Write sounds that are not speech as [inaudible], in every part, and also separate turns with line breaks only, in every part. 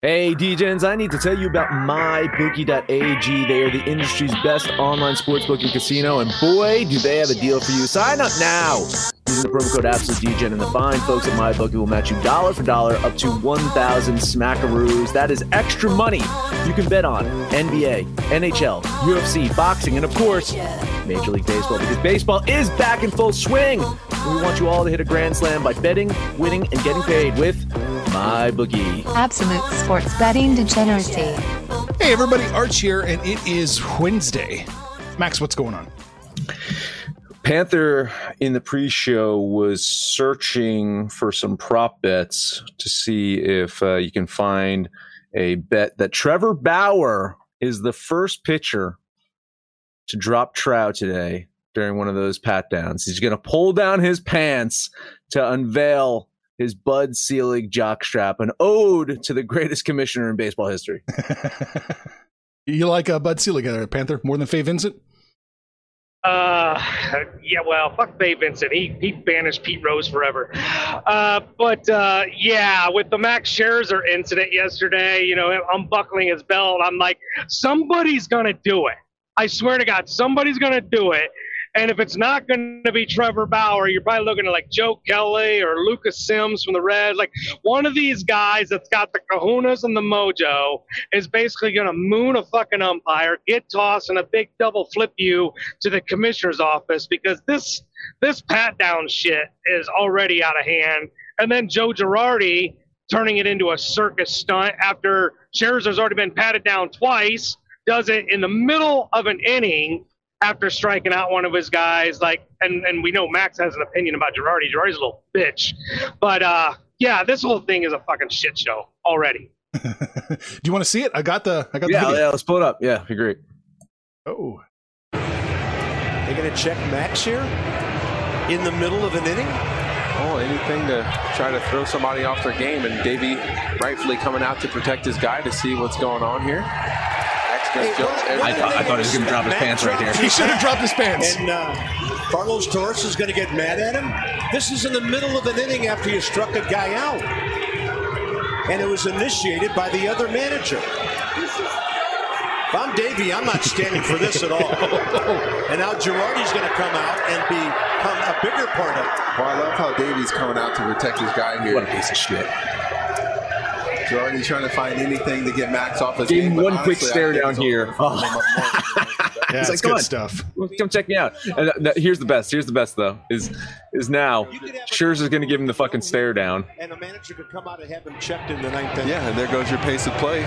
Hey, DJs, I need to tell you about MyBookie.ag. They are the industry's best online sportsbook and casino, and boy, do they have a deal for you. Sign up now using the promo code AbsoluteDGen, and the fine folks at MyBookie will match you dollar for dollar up to 1,000 smackaroos. That is extra money you can bet on NBA, NHL, UFC, boxing, and of course, Major League Baseball, because baseball is back in full swing. And we want you all to hit a grand slam by betting, winning, and getting paid with MyBookie.
Absolute sports betting degeneracy.
Hey, everybody, Arch here, and it is Wednesday. Max, what's going on?
Panther in the pre-show was searching for some prop bets to see if uh, you can find a bet that Trevor Bauer is the first pitcher to drop trout today during one of those pat downs. He's going to pull down his pants to unveil his Bud Selig jockstrap, an ode to the greatest commissioner in baseball history. [laughs]
you like uh, Bud Selig, uh, Panther, more than Fay Vincent?
Uh, yeah, well, fuck Fay Vincent. He he banished Pete Rose forever. Uh, but uh, yeah, with the Max Scherzer incident yesterday, you know, unbuckling his belt, I'm like, somebody's gonna do it. I swear to God, somebody's gonna do it. And if it's not going to be Trevor Bauer, you're probably looking at like Joe Kelly or Lucas Sims from the Red. Like one of these guys that's got the kahunas and the mojo is basically going to moon a fucking umpire, get tossed, and a big double flip you to the commissioner's office because this this pat down shit is already out of hand. And then Joe Girardi turning it into a circus stunt after Scherzer's already been patted down twice, does it in the middle of an inning after striking out one of his guys. Like, and and we know Max has an opinion about Girardi. Girardi's a little bitch, but uh, yeah, this whole thing is a fucking shit show already. [laughs]
Do you want to see it? I got the I got
yeah,
the video.
yeah. Let's pull it up. Yeah, agree.
Oh,
They going to check Max here in the middle of an inning?
Oh, anything to try to throw somebody off their game, and Davey rightfully coming out to protect his guy to see what's going on here. Max goes
Hey,
jump
what-
every-
what
I thought, I thought he was going to drop his
Max
pants right here.
he should have dropped his pants.
And uh, Carlos Torres is going to get mad at him. This is in the middle of an inning after you struck a guy out. And it was initiated by the other manager. If I'm Davey, I'm not standing for this at all. [laughs] and now Girardi's going to come out and become a bigger part of it.
Well, I love how Davey's coming out to protect his guy here.
What a piece of shit.
Girardi's trying to find anything to get Max off his
Gave
game.
him one quick
honestly, I
stare down here.
over.
Oh. [laughs]
Yeah,
It's
it's
like,
good
on.
stuff.
Come check me out. And uh, th- th- here's the best. Here's the best though. Is is now Scherzer's going to give him the fucking stare down.
And a manager could come out and have him checked in the ninth inning.
Yeah, and there goes your pace of play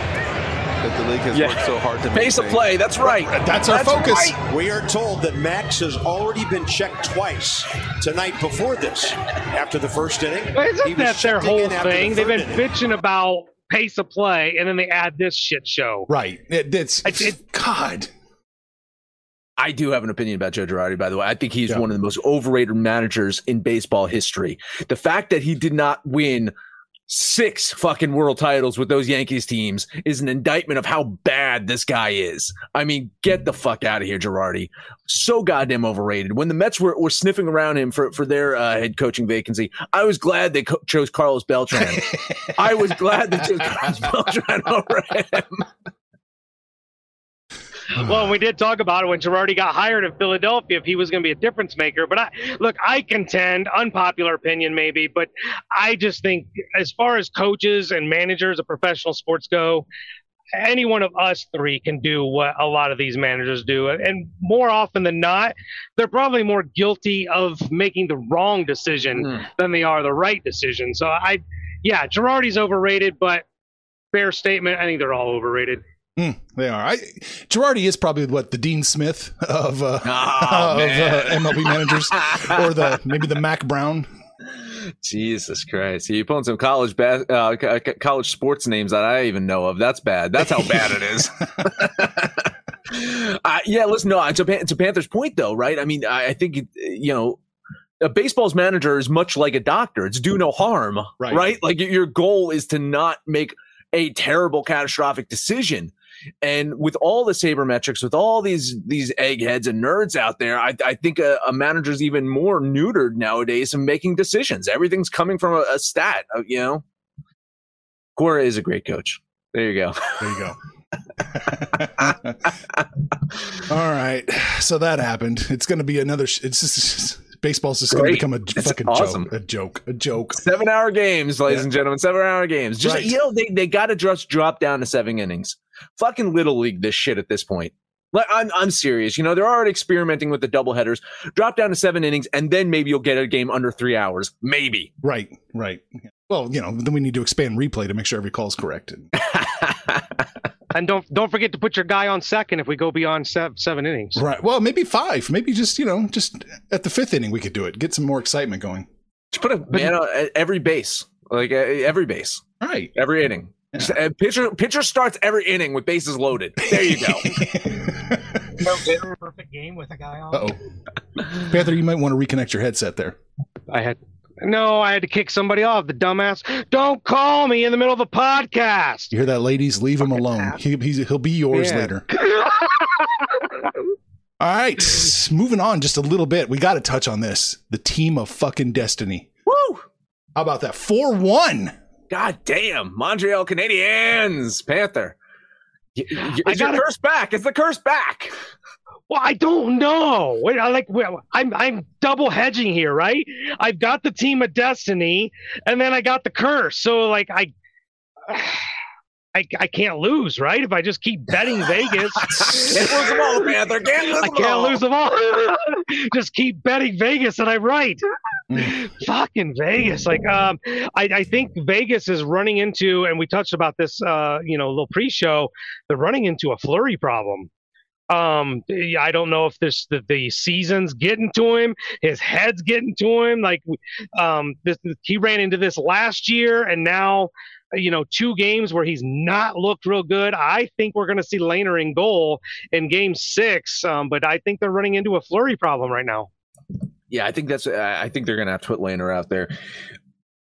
that the league has
Yeah.
worked so hard to make.
Pace of play. That's right.
That's our focus.
right.
We are told that Max has already been checked twice tonight before this. After the first inning,
But isn't
was
that their whole
again after the
thing? They've been
inning.
bitching about pace of play, and then they add this shit show.
Right. It, it's
I did-
God.
I do have an opinion about Joe Girardi, by the way. I think he's
Yeah.
one of the most overrated managers in baseball history. The fact that he did not win six fucking world titles with those Yankees teams is an indictment of how bad this guy is. I mean, get the fuck out of here, Girardi. So goddamn overrated. When the Mets were, were sniffing around him for, for their uh, head coaching vacancy, I was glad they co- chose Carlos Beltran. [laughs] I was glad they chose Carlos Beltran over him.
Well, we did talk about it when Girardi got hired in Philadelphia if he was going to be a difference maker. But I look, I contend, unpopular opinion maybe, but I just think as far as coaches and managers of professional sports go, any one of us three can do what a lot of these managers do. And more often than not, they're probably more guilty of making the wrong decision
Mm.
than they are the right decision. So I, yeah, Girardi's overrated, but fair statement. I think they're all overrated.
Mm, they are. I, Girardi is probably what the Dean Smith of, uh,
Oh, [laughs]
of uh. MLB managers, or the maybe the Mack Brown.
Jesus Christ! You're pulling some college ba- uh, college sports names that I even know of. That's bad. That's how bad it is. [laughs] [laughs] uh, yeah, listen. No, to, to Panther's point, though, right? I mean, I, I think you know a baseball's manager is much like a doctor. It's do no harm, right? right? Like your goal is to not make a terrible catastrophic decision. And with all the sabermetrics, with all these these eggheads and nerds out there, I, I think a, a, manager's even more neutered nowadays in making decisions. Everything's coming from a, a stat, uh, you know. Cora is a great coach. There you go.
There you go. [laughs] all right, so that happened. It's going to be another. Sh- it's just baseball's just going to become a it's fucking awesome. joke. A joke. A joke.
Seven hour games, ladies yeah. and gentlemen. Seven hour games. Just right. you know, they, they got to just drop down to seven innings. Fucking little league this shit at this point. Like, I'm I'm serious. You know, they're already experimenting with the double headers. Drop down to seven innings, and then maybe you'll get a game under three hours. Maybe.
Right. Right. Well, you know, then we need to expand replay to make sure every call is correct. [laughs]
and don't don't forget to put your guy on second if we go beyond seven, seven innings.
Right. Well, maybe five. Maybe just you know, just at the fifth inning we could do it. Get some more excitement going.
Just put a man on every base, like every base.
Right.
Every inning. Yeah. Uh, pitcher pitcher starts every inning with bases loaded. There you go. [laughs]
perfect game with a guy on.
oh. Panther, you might want to reconnect your headset there.
I had no, I had to kick somebody off. The dumbass. Don't call me in the middle of a podcast.
You hear that, ladies? Leave him alone. He, he'll be yours yeah. later. [laughs] All right, moving on just a little bit. We got to touch on this. The team of fucking destiny.
Woo!
How about that? 4 1.
God damn. Montreal Canadiens. Panther. Y- y- is I got curse back? Is the curse back?
Well, I don't know. Wait, I like I'm I'm double hedging here, right? I've got the team of destiny, and then I got the curse. So like I. [sighs] I, I can't lose, right? If I just keep betting [laughs] Vegas,
can't lose them all, Panther. Can't lose
I can't all. lose them all. [laughs] just keep betting Vegas, and I'm right. Mm. [laughs] Fucking Vegas, like um, I, I think Vegas is running into, and we touched about this, uh, you know, a little pre-show. They're running into a Fleury problem. Um, I don't know if this the, the season's getting to him, his head's getting to him. Like, um, this he ran into this last year, and now, you know, two games where he's not looked real good. I think we're going to see Lehner in goal in Game Six, um, but I think they're running into a Fleury problem right now.
Yeah, I think that's. I think they're going to have to put Lehner out there.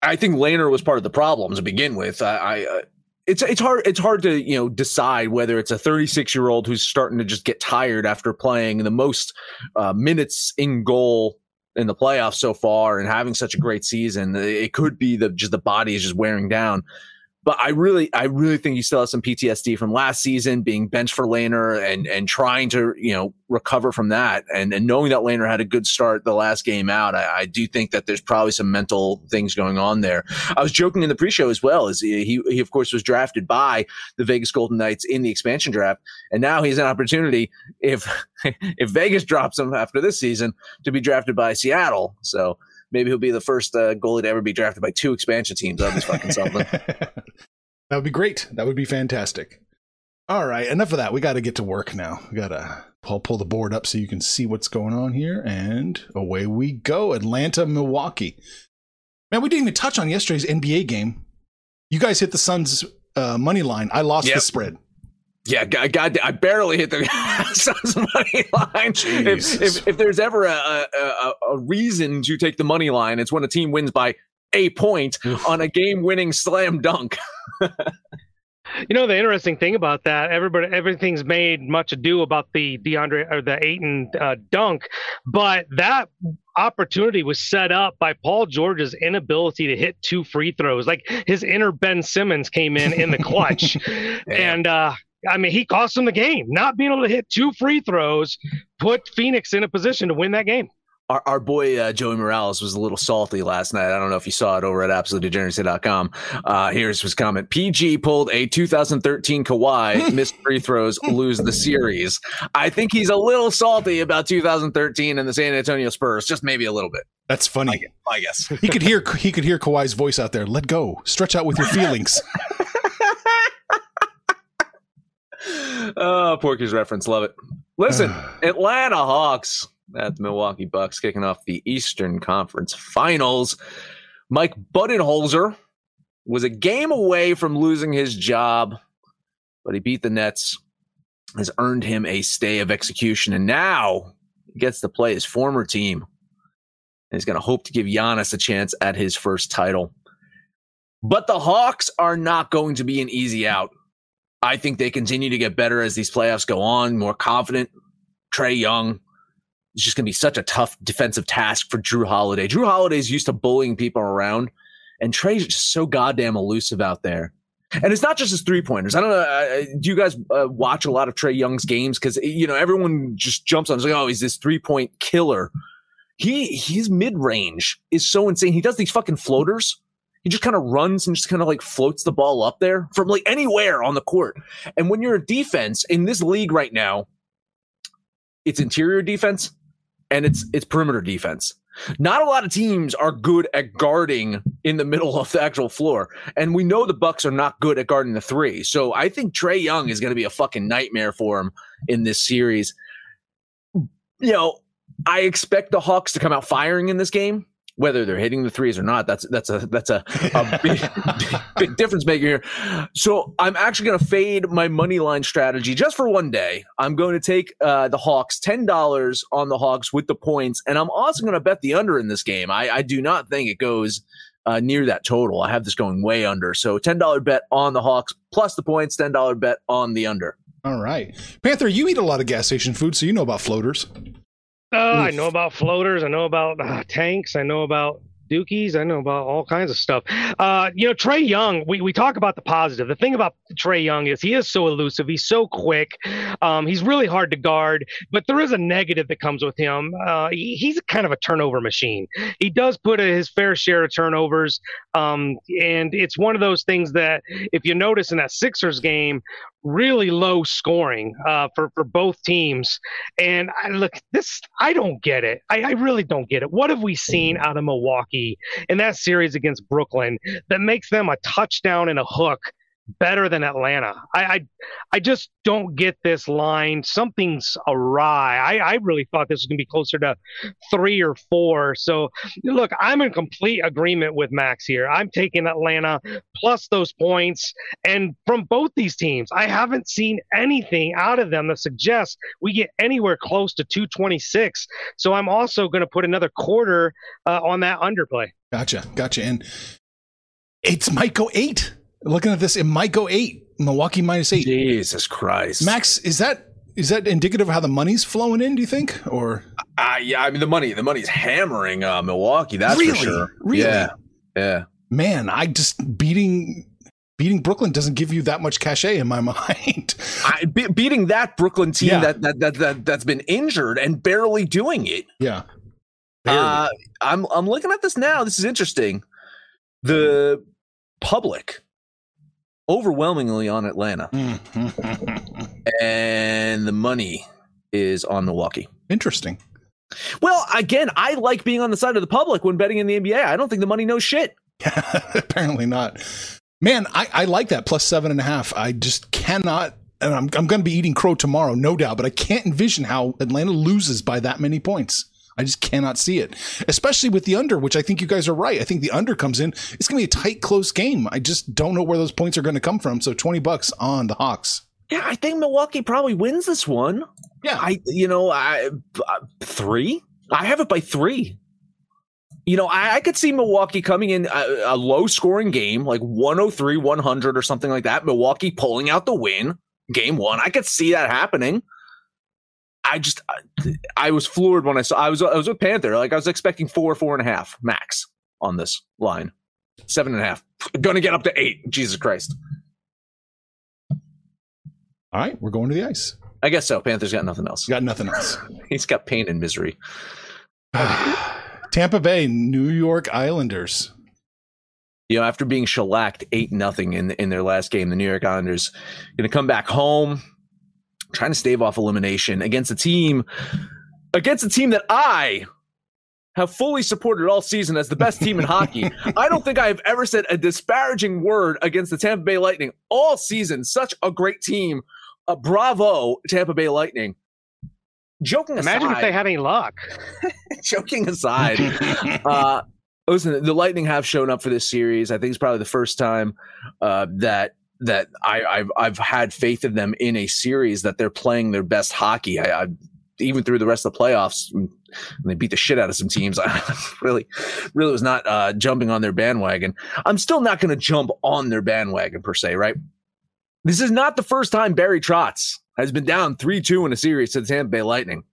I think Lehner was part of the problem to begin with. I, I uh, it's it's hard it's hard to you know decide whether it's a 36 year old who's starting to just get tired after playing the most uh, minutes in goal in the playoffs so far and having such a great season. It could be the just the body is just wearing down. But I really, I really think you still have some PTSD from last season, being benched for Lehner and and trying to you know recover from that, and and knowing that Lehner had a good start the last game out. I, I do think that there's probably some mental things going on there. I was joking in the pre-show as well, as he he of course was drafted by the Vegas Golden Knights in the expansion draft, and now he's an opportunity if [laughs] if Vegas drops him after this season to be drafted by Seattle. So maybe he'll be the first uh, goalie to ever be drafted by two expansion teams. That'd be fucking something. [laughs]
that would be great. That would be fantastic. All right, enough of that. We got to get to work now. We got to pull, pull the board up so you can see what's going on here. And away we go. Atlanta, Milwaukee. Man, we didn't even touch on yesterday's NBA game. You guys hit the Suns uh, money line. I lost yep. the spread.
Yeah, God, I barely hit the [laughs] Suns money line. If, if, if, there's ever a, a, a, reason to take the money line, it's when a team wins by a point on a game-winning slam dunk. [laughs]
you know the interesting thing about that, everybody, everything's made much ado about the DeAndre or the Ayton uh, dunk, but that opportunity was set up by Paul George's inability to hit two free throws. Like his inner Ben Simmons came in in the clutch, [laughs] and uh, I mean, he cost them the game. Not being able to hit two free throws put Phoenix in a position to win that game.
Our, our boy uh, Joey Morales was a little salty last night. I don't know if you saw it over at absolutedegeneracy.com. Uh, here's his comment. PG pulled a 2013 Kawhi, [laughs] missed free throws, lose the series. I think he's a little salty about 2013 and the San Antonio Spurs, just maybe a little bit.
That's funny.
I guess.
he could hear he could hear Kawhi's voice out there. Let go. Stretch out with your feelings. [laughs]
Ah, oh, Porky's reference. Love it. Listen, [sighs] Atlanta Hawks at the Milwaukee Bucks kicking off the Eastern Conference Finals. Mike Budenholzer was a game away from losing his job, but he beat the Nets, has earned him a stay of execution, and now he gets to play his former team. And he's going to hope to give Giannis a chance at his first title. But the Hawks are not going to be an easy out. I think they continue to get better as these playoffs go on, more confident. Trae Young, it's just going to be such a tough defensive task for Jrue Holiday. Jrue Holiday's used to bullying people around, and Trae's just so goddamn elusive out there. And it's not just his three pointers. I don't know. Do you guys uh, watch a lot of Trae Young's games? Because you know everyone just jumps on. It's like, oh, he's this three point killer. He his mid range is so insane. He does these fucking floaters. He just kind of runs and just kind of like floats the ball up there from like anywhere on the court. And when you're a defense in this league right now, it's interior defense and it's it's perimeter defense. Not a lot of teams are good at guarding in the middle of the actual floor, and we know the Bucks are not good at guarding the three. So I think Trae Young is going to be a fucking nightmare for him in this series. You know, I expect the Hawks to come out firing in this game whether they're hitting the threes or not that's that's a that's a, a [laughs] big, big difference maker here. So i'm actually going to fade my money line strategy just for one day. I'm going to take uh, the hawks $10 on the hawks with the points and i'm also going to bet the under in this game. I, I do not think it goes uh, near that total. I have this going way under. So $10 bet on the hawks plus the points $10 bet on the under.
All right. Panther you eat a lot of gas station food so you know about floaters
uh, I know about floaters. I know about uh, tanks. I know about dookies. I know about all kinds of stuff. Uh, you know, Trae Young, we, we talk about the positive. The thing about Trae Young is he is so elusive. He's so quick. Um, he's really hard to guard, but there is a negative that comes with him. Uh, he, he's kind of a turnover machine. He does put a, his fair share of turnovers. Um, and it's one of those things that if you notice in that Sixers game, really low scoring uh, for for both teams. And I look, this I don't get it. I, I, really don't get it. What have we seen out of Milwaukee in that series against Brooklyn that makes them a touchdown and a hook better than Atlanta. I, I, I just don't get this line. Something's awry. I, I really thought this was going to be closer to three or four. So, look, I'm in complete agreement with Max here. I'm taking Atlanta plus those points. And from both these teams, I haven't seen anything out of them that suggests we get anywhere close to 226. So, I'm also going to put another quarter uh, on that underplay.
Gotcha. Gotcha. And it's might go eight looking at this, it might go eight. Milwaukee minus eight.
Jesus Christ,
Max, is that is that indicative of how the money's flowing in? Do you think, or
uh, yeah, I mean the money the money's hammering uh, Milwaukee. That's
really?
for sure.
Really,
yeah, yeah.
Man, I just beating beating Brooklyn doesn't give you that much cachet in my [laughs] mind.
I, be, beating that Brooklyn team yeah. that, that that that that's been injured and barely doing it.
Yeah.
Uh, I'm I'm looking at this now. This is interesting. The public overwhelmingly on Atlanta. [laughs] and the money is on Milwaukee.
Interesting.
Well, again, I like being on the side of the public when betting in the NBA. I don't think the money knows shit. [laughs]
Apparently not. Man, I, I like that plus seven and a half. I just cannot and I'm, I'm going to be eating crow tomorrow, no doubt, but I can't envision how Atlanta loses by that many points. I just cannot see it, especially with the under, which I think you guys are right. I think the under comes in. It's going to be a tight, close game. I just don't know where those points are going to come from. So 20 bucks on the Hawks.
Yeah, I think Milwaukee probably wins this one.
Yeah.
I, you know, I, uh, three. I have it by three. You know, I, I could see Milwaukee coming in a, a low scoring game, like 103, 100 or something like that. Milwaukee pulling out the win game one. I could see that happening. I just I was floored when I saw I was I was with Panther. Like I was expecting four, four and a half max on this line. Seven and a half. Gonna get up to eight. Jesus Christ.
All right, we're going to the ice.
I guess so. Panther's got nothing else.
Got nothing else. [laughs]
He's got pain and misery. [sighs]
Tampa Bay, New York Islanders.
You know, after being shellacked eight nothing in in their last game, the New York Islanders going to come back home trying to stave off elimination against a team against a team that I have fully supported all season as the best team in hockey. [laughs] I don't think I have ever said a disparaging word against the Tampa Bay Lightning all season. Such a great team. Uh, bravo, Tampa Bay Lightning. Joking aside,
imagine if they had any luck. [laughs]
joking aside, uh, listen, the Lightning have shown up for this series. I think it's probably the first time uh, that that I, I've I've had faith in them in a series that they're playing their best hockey. I, I even through the rest of the playoffs, and they beat the shit out of some teams. [laughs] I really, really was not uh, jumping on their bandwagon. I'm still not going to jump on their bandwagon per se, right? This is not the first time Barry Trotz has been down 3 2 in a series to the Tampa Bay Lightning.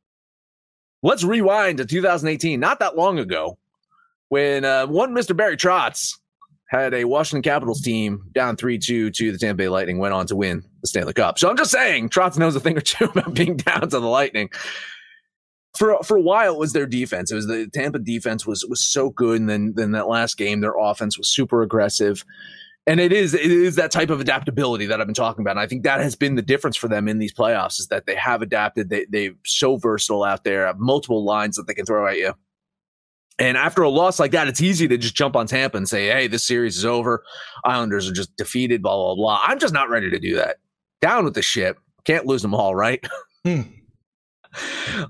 Let's rewind to 2018, not that long ago, when uh, one Mr. Barry Trotz had a Washington Capitals team down 3 2 to the Tampa Bay Lightning, went on to win the Stanley Cup. So I'm just saying, Trotz knows a thing or two [laughs] about being down to the Lightning. For, for a while, it was their defense. It was the Tampa defense was was so good. And then, then that last game, their offense was super aggressive and it is it is that type of adaptability that I've been talking about. And I think that has been the difference for them in these playoffs is that they have adapted. They they're so versatile out there, multiple lines that they can throw at you. And after a loss like that, it's easy to just jump on Tampa and say, "Hey, this series is over. Islanders are just defeated." Blah blah blah. I'm just not ready to do that. Down with the ship. Can't lose them all, right? [laughs] Hmm.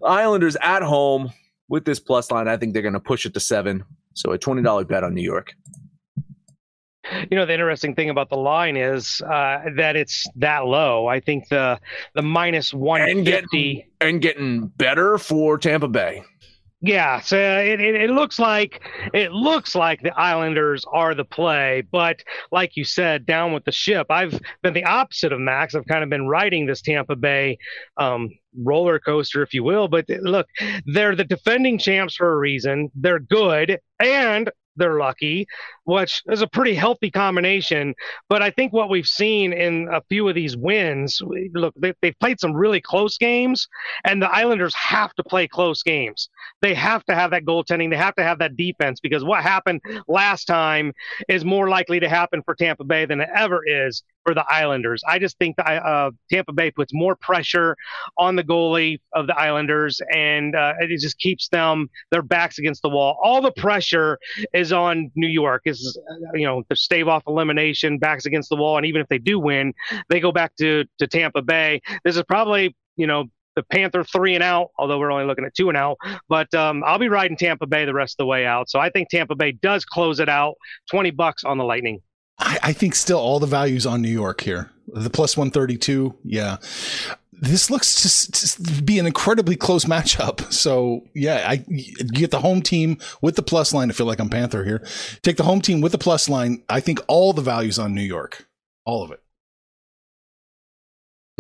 Islanders at home with this plus line. I think they're going to push it to seven. So a twenty dollar bet on New York
you know the interesting thing about the line is uh, that it's that low. I think the the minus one
fifty and getting, and getting better for Tampa Bay.
Yeah, so it, it, it, looks like it looks like the Islanders are the play, but like you said, down with the ship. I've been the opposite of Max. I've kind of been riding this Tampa Bay um, roller coaster, if you will. But look, they're the defending champs for a reason. They're good, and they're lucky, which is a pretty healthy combination. But I think what we've seen in a few of these wins, look, they, have played some really close games, and the Islanders have to play close games. They have to have that goaltending. They have to have that defense because what happened last time is more likely to happen for Tampa Bay than it ever is for the Islanders. I just think that uh, Tampa Bay puts more pressure on the goalie of the Islanders, and uh, it just keeps them their backs against the wall. All the pressure is on New York. Is you know to stave off elimination, backs against the wall, and even if they do win, they go back to to Tampa Bay. This is probably you know the Panther three and out, although we're only looking at two and out. But um, I'll be riding Tampa Bay the rest of the way out. So I think Tampa Bay does close it out. Twenty bucks on the Lightning.
I, I think still all the values on New York here. The plus 132. Yeah. This looks to, to be an incredibly close matchup. So yeah, I you get the home team with the plus line. I feel like I'm Panther here. Take the home team with the plus line. I think all the values on New York, all of it.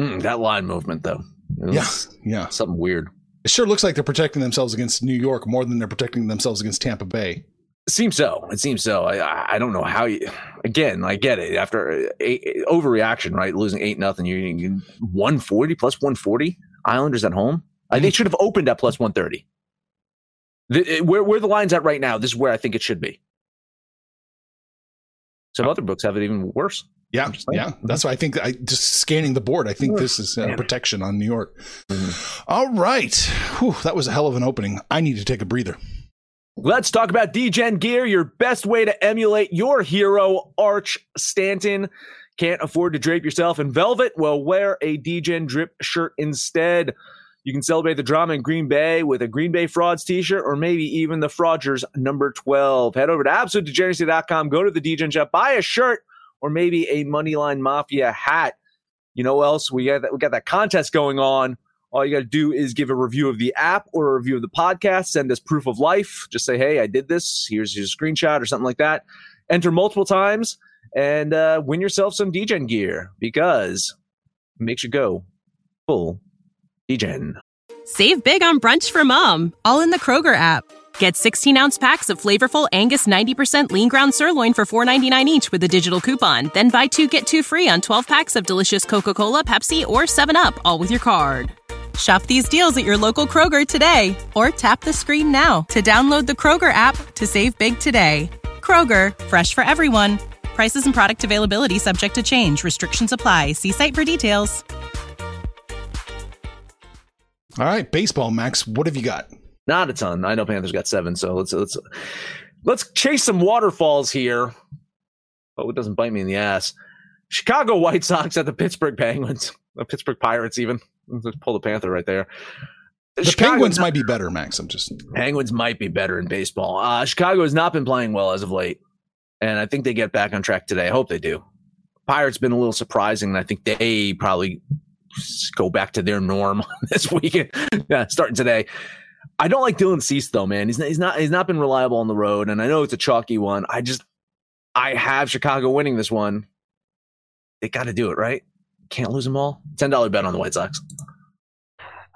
Mm, that line movement, though.
Yeah, yeah,
something weird.
It sure looks like they're protecting themselves against New York more than they're protecting themselves against Tampa Bay.
Seems so. It seems so. I I don't know how you. Again, I get it. After eight, overreaction, right? Losing eight nothing, you, you one forty plus one forty. Islanders at home. Mm-hmm. I think should have opened at plus one thirty. Where where the line's at right now, this is where I think it should be. Some oh. other books have it even worse.
Yeah, yeah. That's why I think I just scanning the board. I think this is uh, protection on New York. Mm-hmm. All right, Whew, that was a hell of an opening. I need to take a breather.
Let's talk about DGen gear, your best way to emulate your hero, Arch Stanton. Can't afford to drape yourself in velvet? Well, wear a DGen drip shirt instead. You can celebrate the drama in Green Bay with a Green Bay Frauds t-shirt or maybe even the Fraudgers number 12. Head over to absolutedegeneracy.com, go to the DGen shop, buy a shirt or maybe a Moneyline Mafia hat. You know else? We got that, we got that contest going on all you got to do is give a review of the app or a review of the podcast. Send us proof of life. Just say, hey, I did this. Here's your screenshot or something like that. Enter multiple times and uh, win yourself some DGen gear because it makes you go full DGen.
Save big on brunch for mom, all in the Kroger app. Get 16 ounce packs of flavorful Angus 90% lean ground sirloin for $4.99 each with a digital coupon. Then buy two get two free on 12 packs of delicious Coca Cola, Pepsi, or 7UP, all with your card. Shop these deals at your local Kroger today or tap the screen now to download the Kroger app to save big today. Kroger, fresh for everyone. Prices and product availability subject to change. Restrictions apply. See site for details.
All right, baseball, Max. What have you got?
Not a ton. I know Panthers got seven, so let's let's let's chase some waterfalls here. Oh, it doesn't bite me in the ass. Chicago White Sox at the Pittsburgh Penguins, [laughs] the Pittsburgh Pirates, even. Let's pull the Panther right there.
The
Chicago-
Penguins might be better, Max. I'm just
Penguins might be better in baseball. Uh, Chicago has not been playing well as of late, and I think they get back on track today. I hope they do. Pirates been a little surprising, and I think they probably go back to their norm [laughs] this weekend. yeah, [laughs] starting today. I don't like Dylan Cease though, man. He's not, he's not he's not been reliable on the road, and I know it's a chalky one. I just I have Chicago winning this one. They got to do it right. Can't lose them all. Ten dollar bet on the White Sox.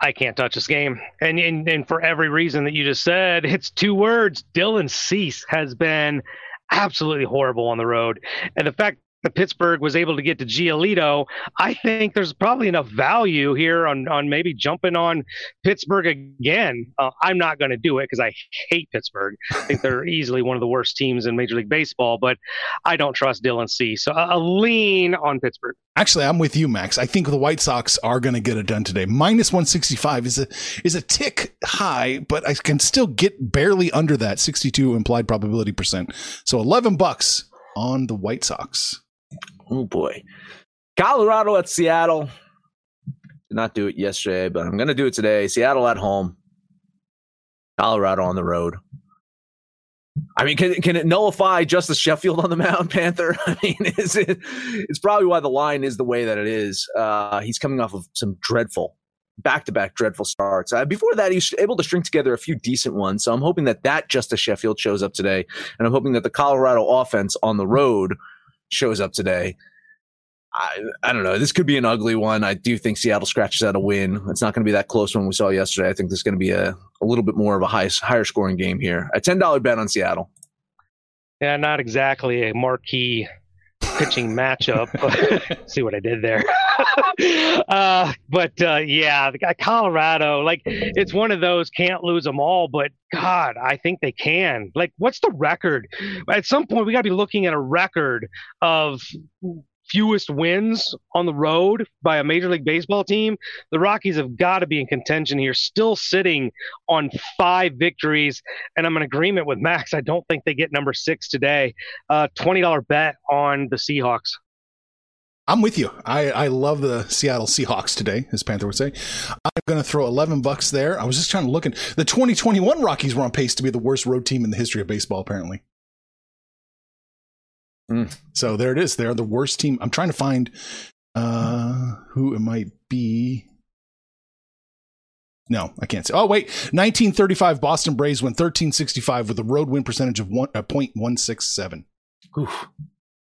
I can't touch this game. And, and and for every reason that you just said, [laughs] it's two words. Dylan Cease has been absolutely horrible on the road. And the fact Pittsburgh was able to get to Giolito, I think there's probably enough value here on on maybe jumping on Pittsburgh again. Uh, I'm not going to do it because I hate Pittsburgh. I think they're easily one of the worst teams in Major League Baseball, but I don't trust Dylan C. So a, lean on Pittsburgh.
actually I'm with you, Max. I think the White Sox are going to get it done today. Minus 165 is a is a tick high, but I can still get barely under that 62 implied probability percent. So 11 bucks on the White Sox.
Oh boy. Colorado at Seattle. Did not do it yesterday, but I'm going to do it today. Seattle at home. Colorado on the road. I mean, can can it nullify Justus Sheffield on the mound, [laughs] Panther? I mean, [laughs] is it? It's probably why the line is the way that it is. Uh, he's coming off of some dreadful, back-to-back dreadful starts. Uh, before that, he was able to string together a few decent ones. So I'm hoping that that Justus Sheffield shows up today, and I'm hoping that the Colorado offense on the road shows up today. I, I don't know. This could be an ugly one. I do think Seattle scratches out a win. It's not going to be that close one we saw yesterday. I think there's going to be a, a little bit more of a high, higher scoring game here. A ten dollar bet on Seattle.
Yeah, not exactly a marquee pitching matchup. [laughs] [laughs] See what I did there. [laughs] uh, but uh, yeah, the guy Colorado, like it's one of those can't lose them all. But God, I think they can. Like, what's the record? At some point, we got to be looking at a record of fewest wins on the road by a major league baseball team the rockies have got to be in contention here still sitting on five victories and i'm in agreement with max i don't think they get number six today uh, $20 bet on the seahawks
I'm with you. I, I love the Seattle Seahawks today, as Panther would say. I'm going to throw 11 bucks there. I was just trying to look at the 2021 Rockies were on pace to be the worst road team in the history of baseball, apparently.
Mm.
So there it is. They're the worst team. I'm trying to find uh, who it might be. No, I can't say. Oh, wait. 1935 Boston Braves went 1365 with a road win percentage of one, uh, 0.167.
Oof.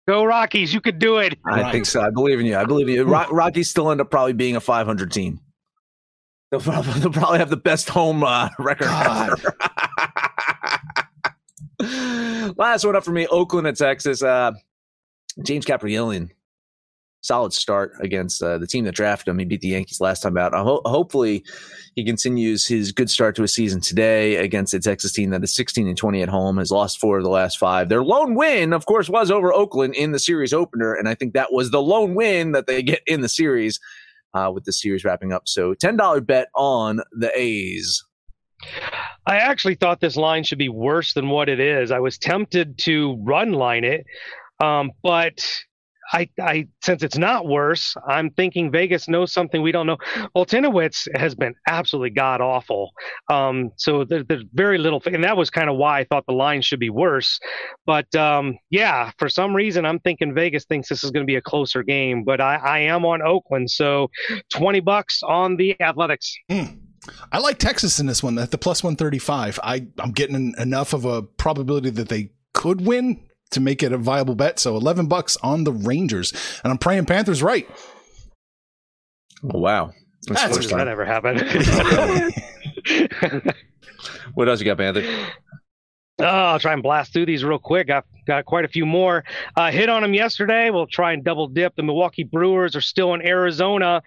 go rockies you could do it
I
Right.
think so. I believe in you. I believe in you. Ro- Rockies still end up probably being a 500 team. They'll probably, [laughs] they'll probably have the best home uh, record
God.
ever. [laughs] Last one up for me: Oakland at Texas. Uh, James Kaprielian, solid start against uh, the team that drafted him. He beat the Yankees last time out. Ho- hopefully, he continues his good start to a season today against a Texas team that is 16 and 20 at home, has lost four of the last five. Their lone win, of course, was over Oakland in the series opener, and I think that was the lone win that they get in the series. Uh, with the series wrapping up, so ten dollar bet on the A's.
I actually thought this line should be worse than what it is. I was tempted to run line it, um, but I, I since it's not worse, I'm thinking Vegas knows something we don't know. Foltynewicz has been absolutely god awful. Um, so there, there's very little, and that was kind of why I thought the line should be worse. But um, yeah, for some reason, I'm thinking Vegas thinks this is going to be a closer game. But I, I am on Oakland, so 20 bucks on the Athletics.
I like Texas in this one at the plus 135. I, I'm getting enough of a probability that they could win to make it a viable bet. So 11 bucks on the Rangers. And I'm praying Panthers right.
Oh, wow. That's the
When
first
that
time.
ever happen?
What else you got, Panther?
Oh, I'll try and blast through these real quick. I've got quite a few more. Uh, hit on them yesterday. We'll try and double dip. The Milwaukee Brewers are still in Arizona.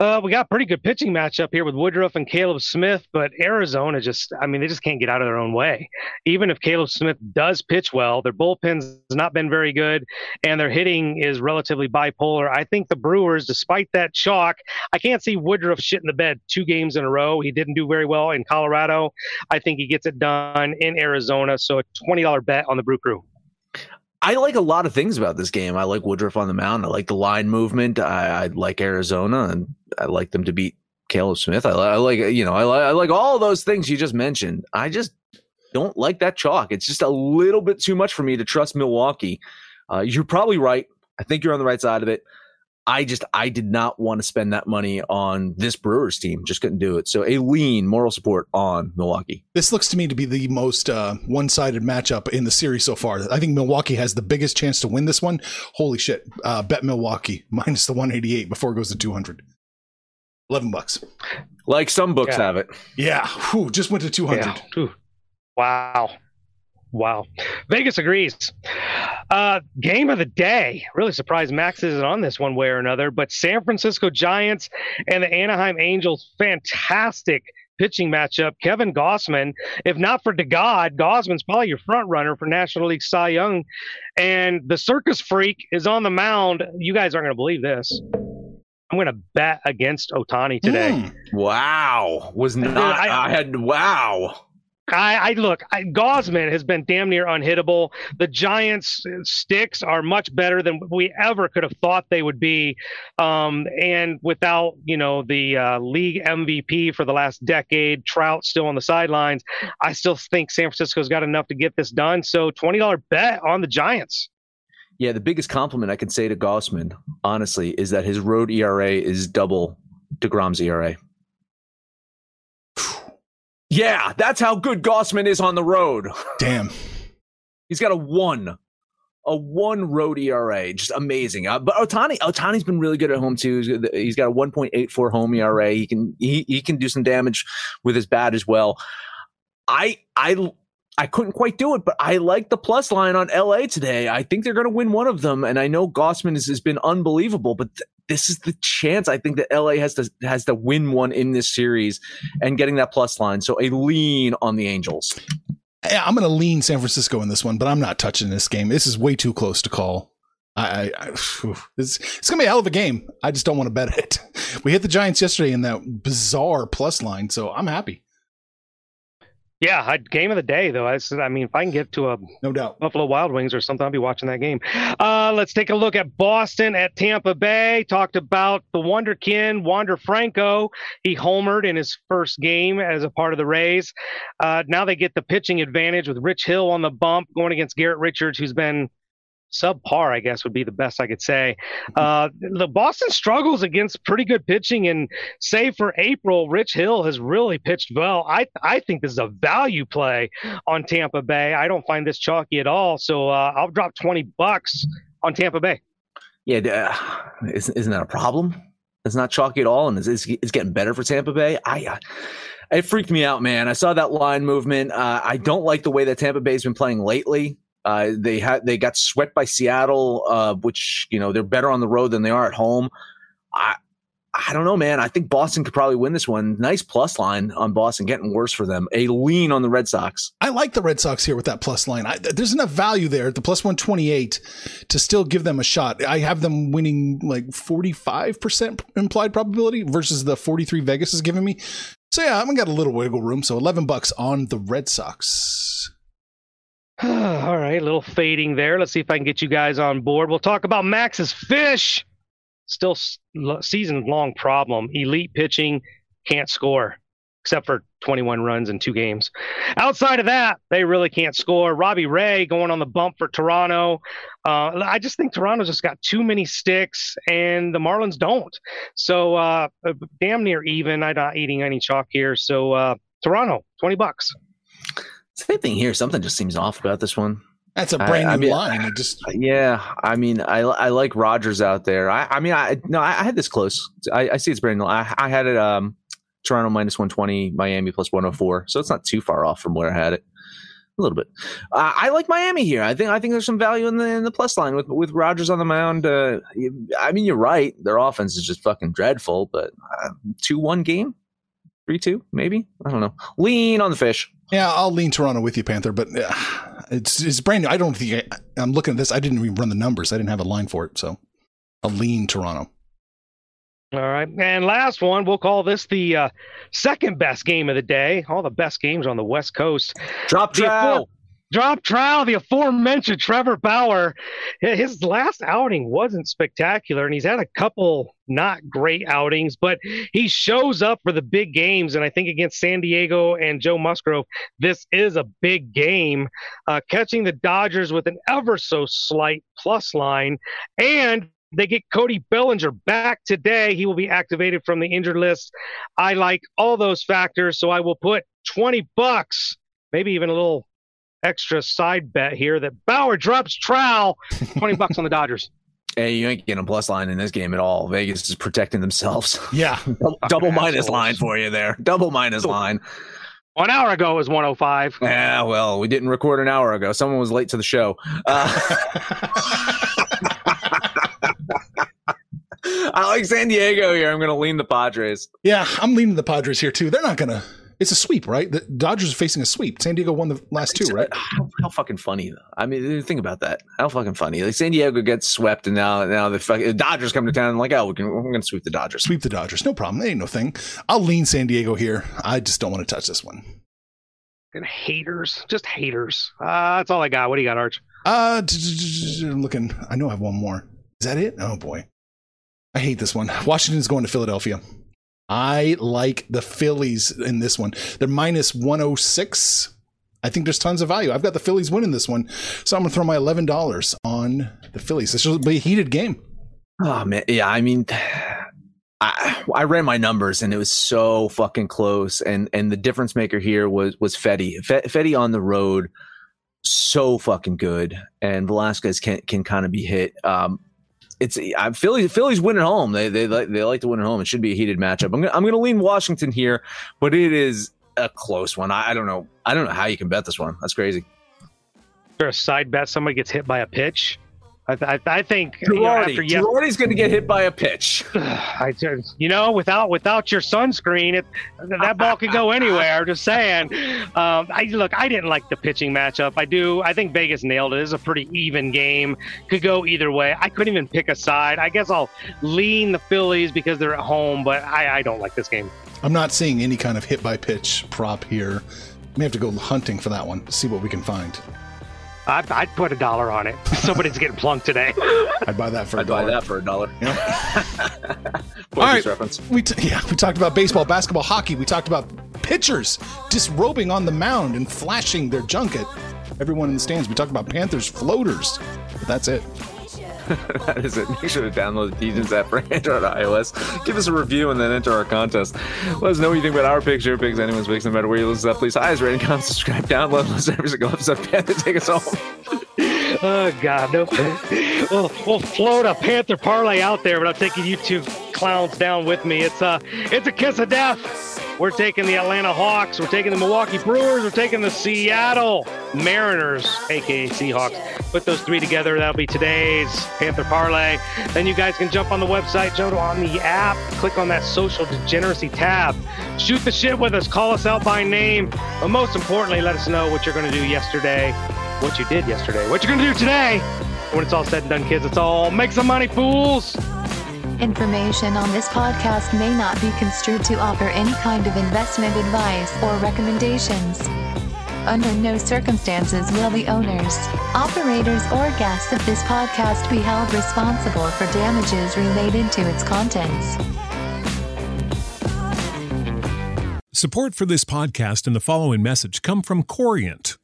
Uh, we got pretty good pitching matchup here with Woodruff and Caleb Smith, but Arizona just, I mean, they just can't get out of their own way. Even if Caleb Smith does pitch well, their bullpen's not been very good, and their hitting is relatively bipolar. I think the Brewers, despite that chalk, I can't see Woodruff shit in the bed two games in a row. He didn't do very well in Colorado. I think he gets it done in Arizona. So a $20 bet on the Brew Crew.
I like a lot of things about this game. I like Woodruff on the mound. I like the line movement. I, I like Arizona, and I like them to beat Caleb Smith. I, I like you know I, li- I like all those things you just mentioned. I just don't like that chalk. It's just a little bit too much for me to trust Milwaukee. Uh, you're probably right. I think you're on the right side of it. I just I did not want to spend that money on this Brewers team. Just couldn't do it. So a lean moral support on Milwaukee.
This looks to me to be the most uh, one-sided matchup in the series so far. I think Milwaukee has the biggest chance to win this one. Holy shit! Uh, bet Milwaukee [laughs] minus the 188 before it goes to 200. 11 bucks.
Like some books
Yeah.
have it.
Yeah, Whew, just went to 200.
Yeah. Wow. Wow. Vegas agrees. Uh, game of the day. Really surprised Max isn't on this one way or another, but San Francisco Giants and the Anaheim Angels, fantastic pitching matchup. Kevin Gausman, if not for DeGod, Gausman's probably your front runner for National League Cy Young. And the circus freak is on the mound. You guys aren't going to believe this. I'm going to bet against Ohtani today.
Mm.
Wow, was not.
I-
I, had wow.
I, I look, I, Gausman has been damn near unhittable. The Giants' sticks are much better than we ever could have thought they would be. Um, and without, you know, the uh, league MVP for the last decade, Trout still on the sidelines, I still think San Francisco's got enough to get this done. So $20 bet on the Giants.
Yeah, the biggest compliment I can say to Gausman, honestly, is that his road ERA is double Degrom's ERA. Yeah, that's how good Gausman is on the road.
Damn.
He's got a one, a one road ERA, just amazing. Uh, but Ohtani, Ohtani's been really good at home too. He's- got a 1.84 home ERA. He can he he can do some damage with his bat as well. I I I couldn't quite do it, but I like the plus line on LA today. I think they're going to win one of them, and I know Gausman has, has been unbelievable, but th- this is the chance I think that LA has to has to win one in this series and getting that plus line. So a lean on the Angels.
I'm going to lean San Francisco in this one, but I'm not touching this game. This is way too close to call. I, I, I it's, it's going to be a hell of a game. I just don't want to bet it. [laughs] We hit the Giants yesterday in that bizarre plus line, so I'm happy.
Yeah, I, game of the day, though. I, I, mean, if I can get to a
No doubt.
Buffalo Wild Wings or something. I'll be watching that game. Uh, let's take a look at Boston at Tampa Bay. Talked about the Wonderkin, Wander Franco. He homered in his first game as a part of the Rays. Uh, now they get the pitching advantage with Rich Hill on the bump going against Garrett Richards, who's been subpar, I guess would be the best I could say. Uh, the Boston struggles against pretty good pitching, and save for April, Rich Hill has really pitched well. I I think this is a value play on Tampa Bay. I don't find this chalky at all, so uh, I'll drop twenty bucks on Tampa Bay.
Yeah, uh, isn't, isn't that a problem? It's not chalky at all, and it's, it's, it's getting better for Tampa Bay. I, uh, it freaked me out, man. I saw that line movement. Uh, I don't like the way that Tampa Bay's been playing lately. Uh, they had they got swept by Seattle, uh, which you know they're better on the road than they are at home. I I don't know, man. I think Boston could probably win this one. Nice plus line on Boston, getting worse for them. A lean on the Red Sox.
I like the Red Sox here with that plus line. I, there's enough value there the plus 128 to still give them a shot. I have them winning like 45% implied probability versus the 43 Vegas is giving me. So yeah, I've got a little wiggle room. So 11 bucks on the Red Sox. [sighs]
All right, a little fading there. Let's see if I can get you guys on board. We'll talk about Max's fish. Still season long problem. Elite pitching, can't score except for 21 runs in two games. Outside of that, they really can't score. Robbie Ray going on the bump for Toronto. Uh, I just think Toronto's just got too many sticks, and the Marlins don't. So uh, damn near even. I'm not eating any chalk here. So uh, Toronto, 20 bucks.
Same thing here. Something just seems off about this one.
That's a brand
I- I
new
mean-
line. It just
Yeah, I mean, I I like Rogers out there. I I mean, I no, I, had this close. I, I see it's brand new. I I had it um Toronto minus one twenty, Miami plus one hundred four. So it's not too far off from where I had it. A little bit. Uh, I like Miami here. I think I think there's some value in the in the plus line with with Rogers on the mound. Uh, I mean, you're right. Their offense is just fucking dreadful. But uh, two one game, three two maybe. I don't know. Lean on the fish.
yeah, I'll lean Toronto with you, Panther. But uh, it's it's brand new. I don't think I, I'm looking at this. I didn't even run the numbers. I didn't have a line for it. So I'll lean Toronto.
All right. And last one, we'll call this the uh, second best game of the day. All the best games on the West Coast.
Drop
The
trow.
Drop trial, the aforementioned Trevor Bauer. His last outing wasn't spectacular, and he's had a couple not great outings, but he shows up for the big games. And I think against San Diego and Joe Musgrove, this is a big game. Uh, catching the Dodgers with an ever so slight plus line, and they get Cody Bellinger back today. He will be activated from the injured list. I like all those factors, so I will put 20 bucks, maybe even a little extra side bet here that Bauer drops trowel, 20 bucks on the Dodgers. [laughs]
Hey, you ain't getting a plus line in this game at all. Vegas is protecting themselves. [laughs]
Yeah.
Double minus line for you there. Double minus line.
One hour ago was 105.
Yeah, well, we didn't record an hour ago. Someone was late to the show. Uh, [laughs] I like San Diego here. I'm going to lean the Padres.
Yeah, I'm leaning the Padres here too. They're not going to. It's a sweep, right? The Dodgers are facing a sweep. San Diego won the last two, right?
How, how fucking funny, though. I mean, think about that. How fucking funny. Like San Diego gets swept, and now now the, fucking, the Dodgers come to town. And like, oh, we can, we're going to sweep the Dodgers.
Sweep the Dodgers. No problem. They ain't no thing. I'll lean San Diego here. I just don't want to touch this one.
And haters, just haters. Uh, that's all I got. What do you got, Arch?
Uh, I'm looking. I know I have one more. Is that it? Oh boy, I hate this one. Washington's going to Philadelphia. I like the Phillies in this one. They're minus 106. I think there's tons of value. I've got the Phillies winning this one, so I'm gonna throw my eleven dollars on the Phillies. This will be a heated game.
Oh man, yeah. I mean, I, I ran my numbers and it was so fucking close. And and the difference maker here was was Fetty. Fedde on the road, so fucking good. And Velasquez can can kind of be hit. Um, it's uh, Philly. Philly's winning at home. They they like they like to win at home. It should be a heated matchup. I'm gonna, I'm going to lean Washington here, but it is a close one. I, I don't know. I don't know how you can bet this one. That's crazy.
Is there a side bet? Somebody gets hit by a pitch. I, th- I think
Girardi, you know, after yes- Girardi's going to get hit by a pitch. [sighs]
I just, you know, without without your sunscreen, it, that ball could go anywhere. Just saying. Um, I look, I didn't like the pitching matchup. I do. I think Vegas nailed it. It's a pretty even game. Could go either way. I couldn't even pick a side. I guess I'll lean the Phillies because they're at home, but I, I don't like this game.
I'm not seeing any kind of hit by pitch prop here. May have to go hunting for that one. See what we can find.
I'd, I'd, put a dollar on it. [laughs] Somebody's getting plunked today.
I'd buy that for a dollar. I'd dollar.
buy that for a dollar.
Yeah. [laughs] All right. Reference. We t- yeah, we talked about baseball, basketball, hockey. We talked about pitchers disrobing on the mound and flashing their junk at everyone in the stands. We talked about Panthers floaters. But that's it. [laughs]
that is it. Make sure to download the Degens app for Android iOS. Give us a review and then enter our contest. Let us know what you think about our picks, your picks, anyone's picks, no matter where you listen to Please highest rating, comment, subscribe, download, listen every single episode. Panther, take us home. [laughs]
Oh God, no! we'll, we'll float a Panther parlay out there, but I'm taking you two clowns down with me. It's a it's a kiss of death. We're taking the Atlanta Hawks. We're taking the Milwaukee Brewers. We're taking the Seattle Mariners, aka Seahawks. Put those three together. That'll be today's Panther parlay. Then you guys can jump on the website, jump on the app, click on that social degeneracy tab. Shoot the shit with us. Call us out by name. But most importantly, let us know what you're going to do yesterday what you did yesterday, what you're going to do today. When it's all said and done, kids, it's all make some money, fools.
Information on this podcast may not be construed to offer any kind of investment advice or recommendations. Under no circumstances will the owners, operators, or guests of this podcast be held responsible for damages related to its contents.
Support for this podcast and the following message come from Corient.